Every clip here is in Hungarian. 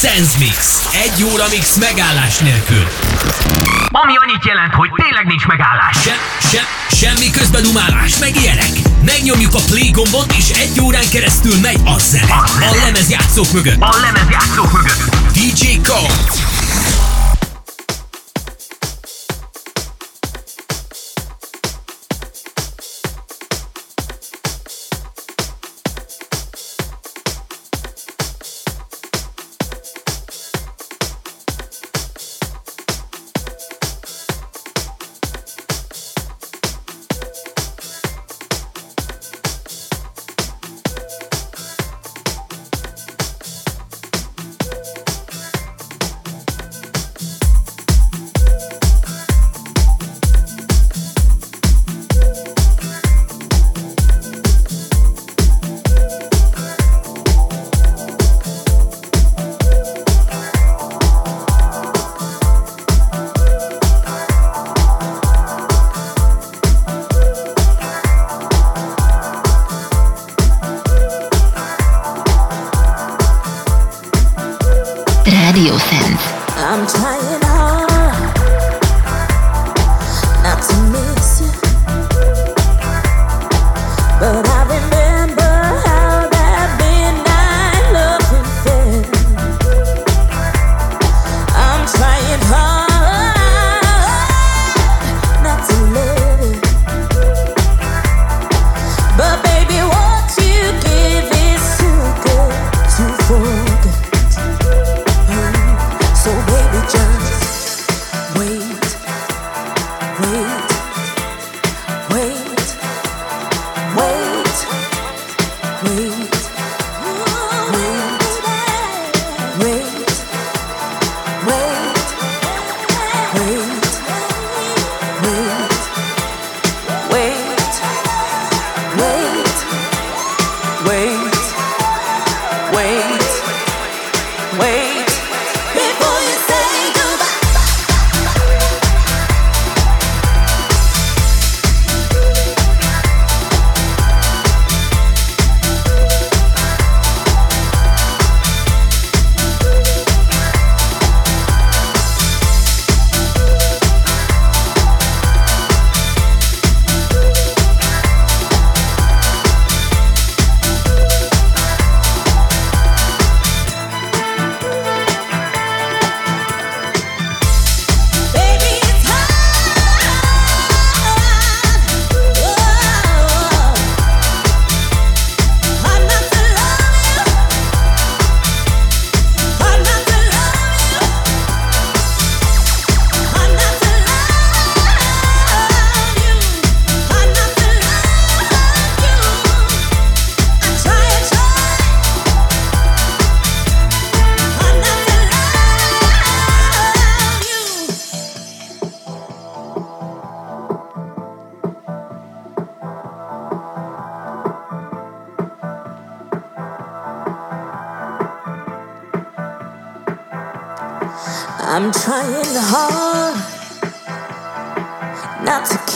Sense Mix. Egy óra mix megállás nélkül. Ami annyit jelent, hogy tényleg nincs megállás. Se, se, semmi közbedumálás, meg ilyenek. Megnyomjuk a play gombot, és egy órán keresztül megy a zene. A lemezjátszók mögött. A lemezjátszók mögött. DJ Code.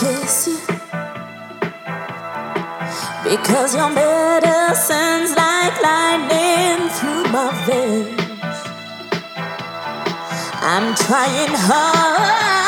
kiss you because your medicine's like lightning through my veins. I'm trying hard.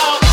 all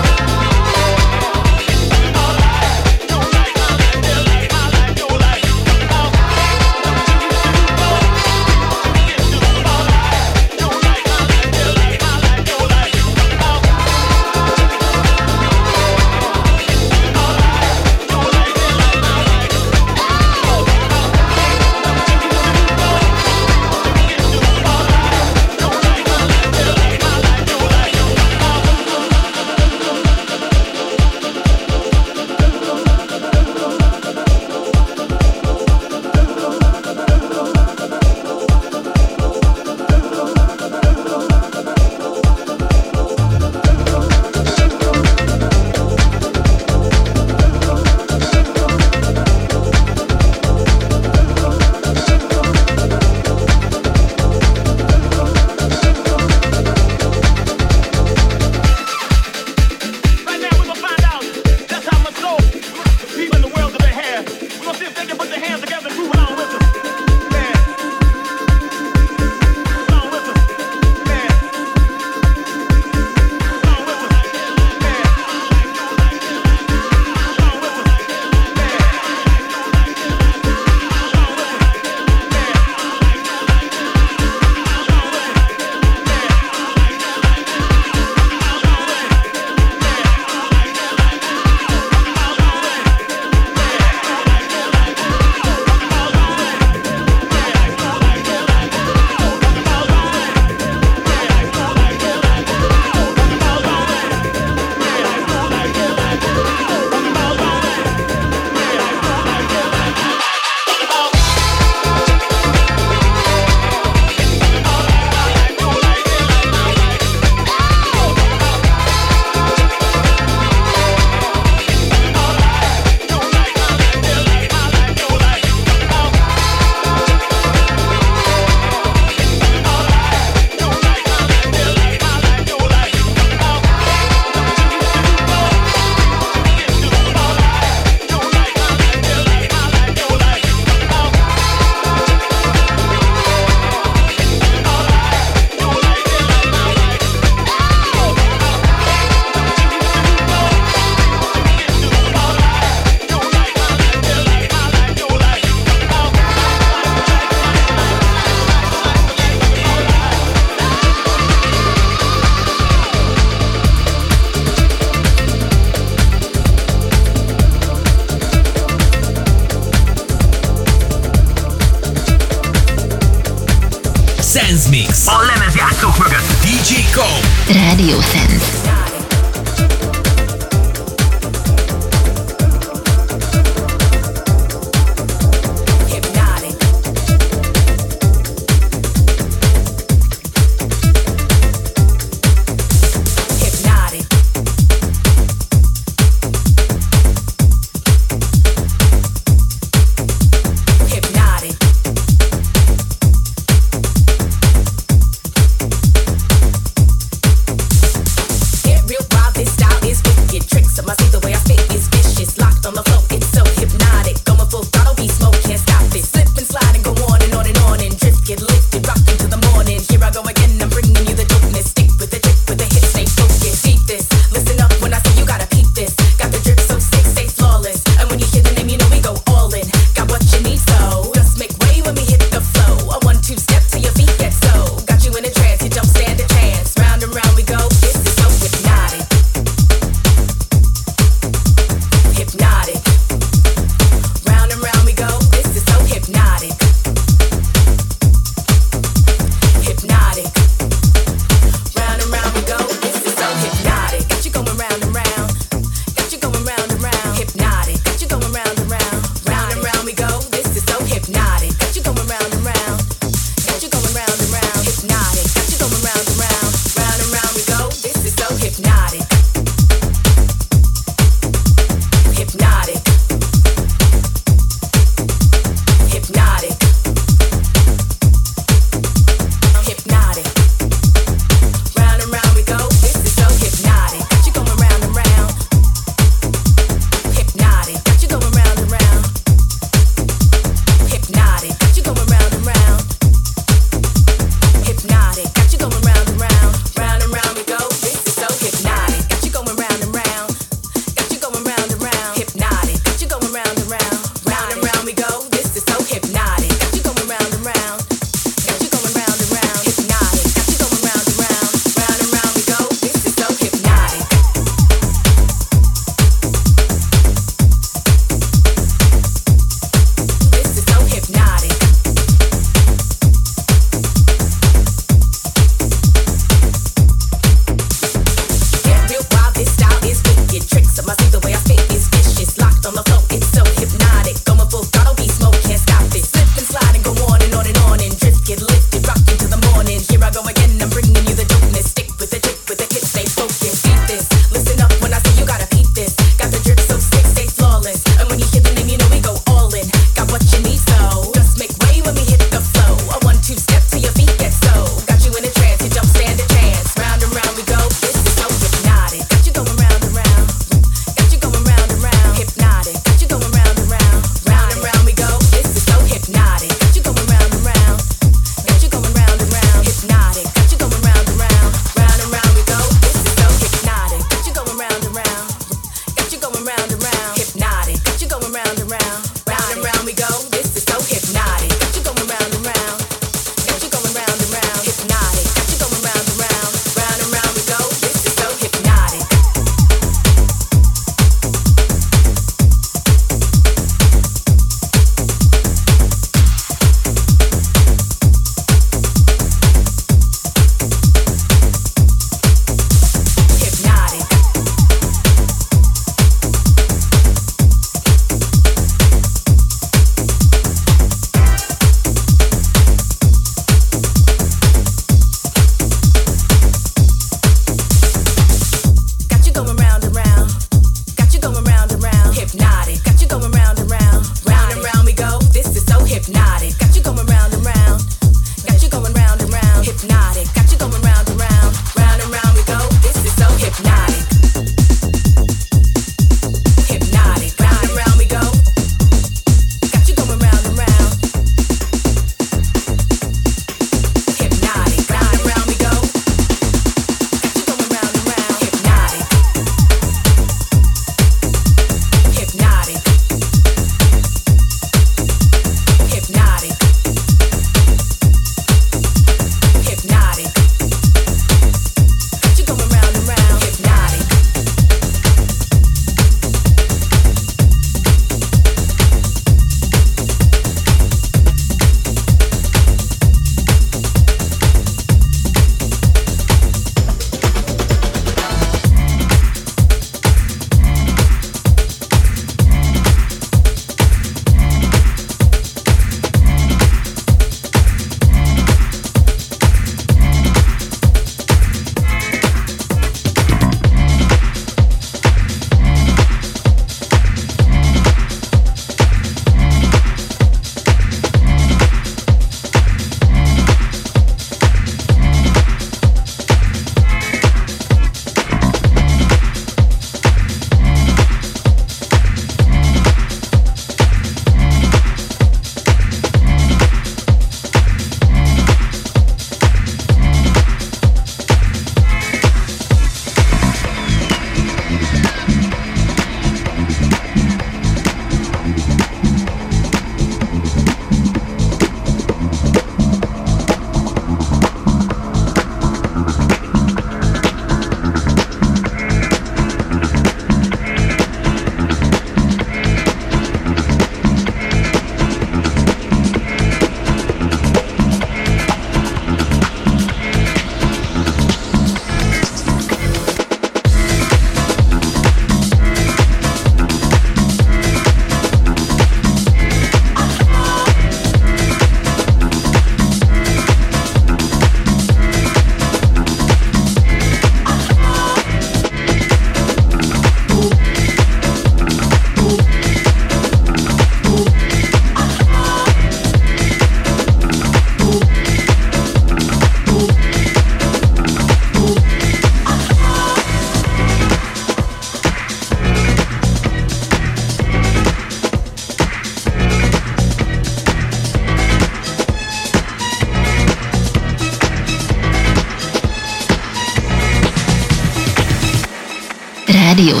Radio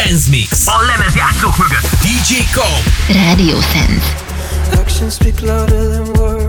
Sense. Radio Sense. Actions speak louder than words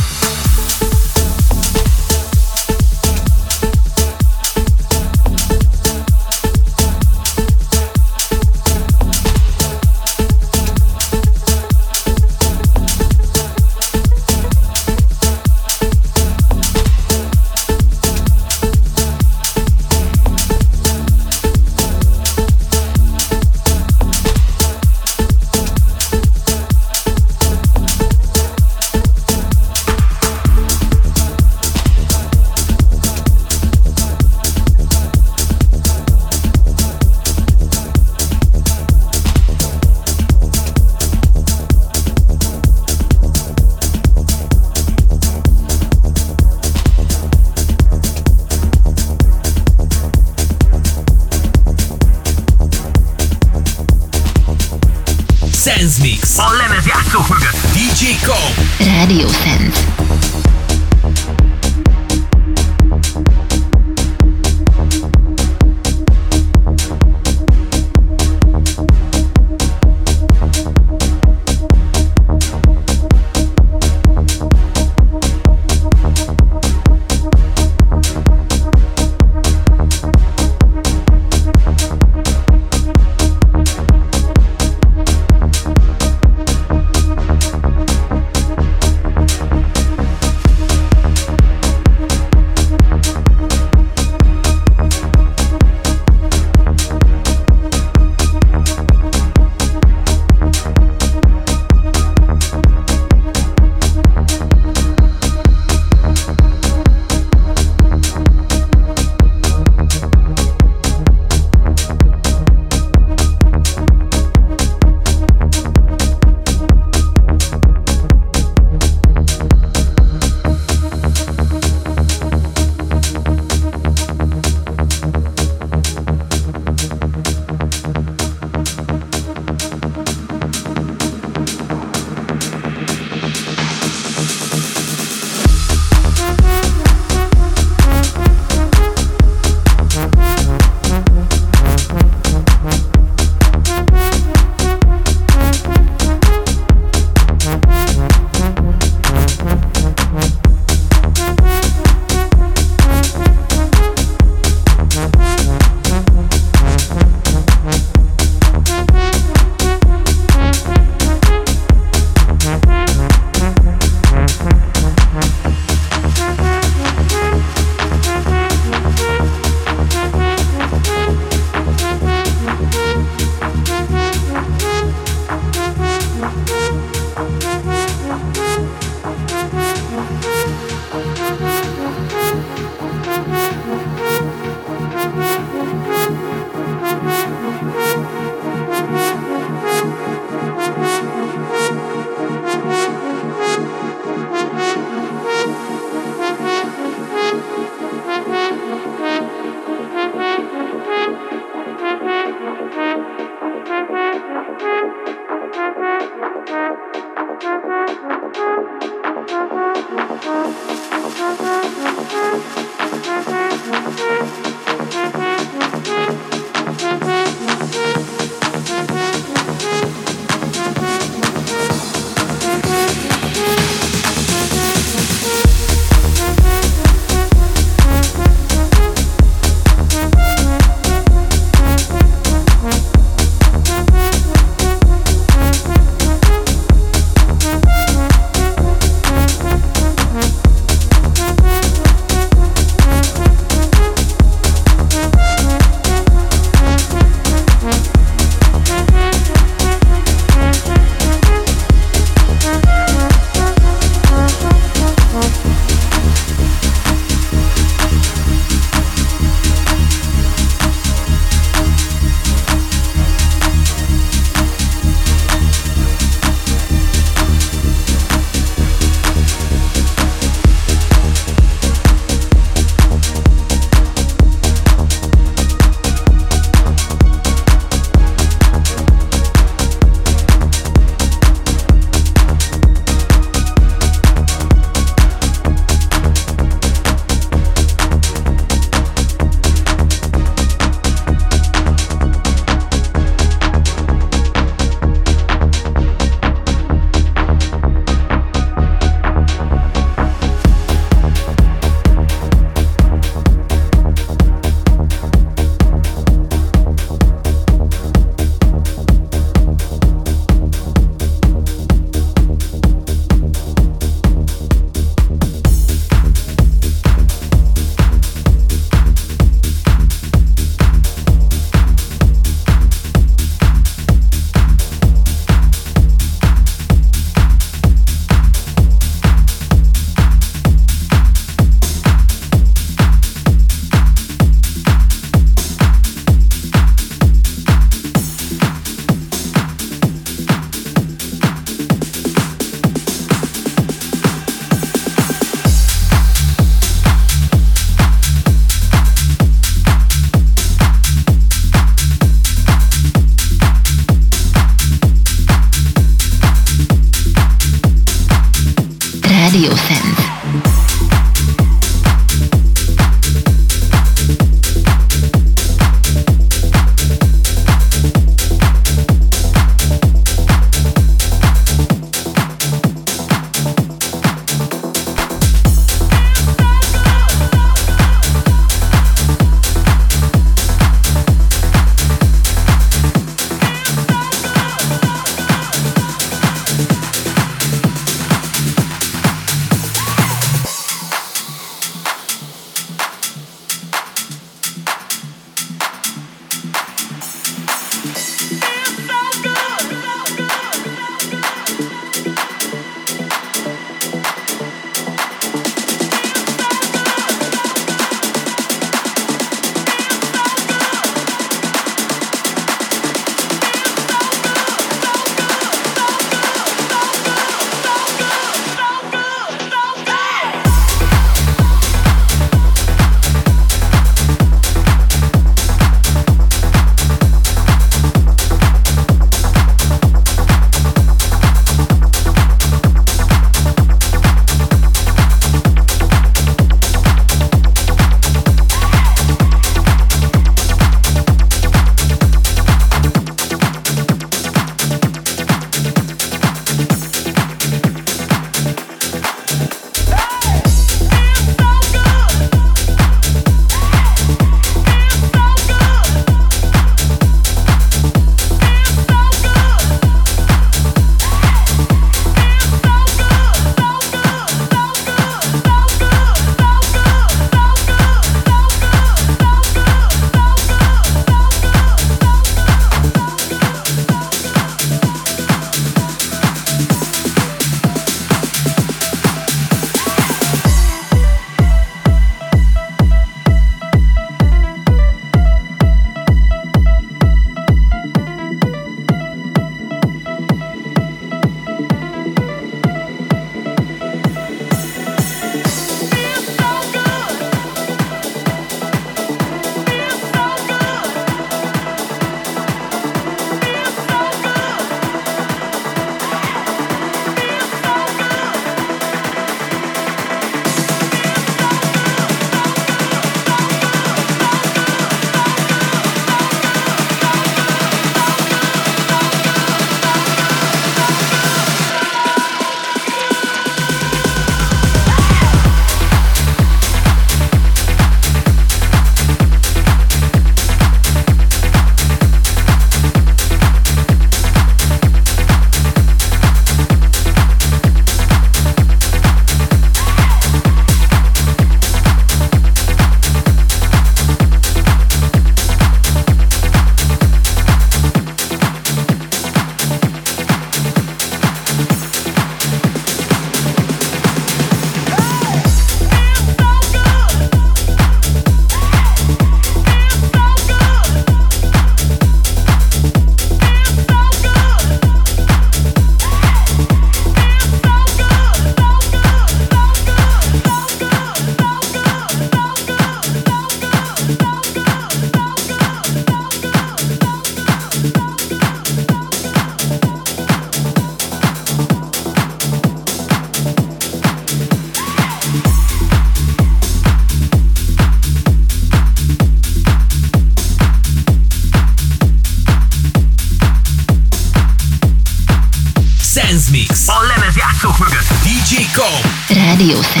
Radio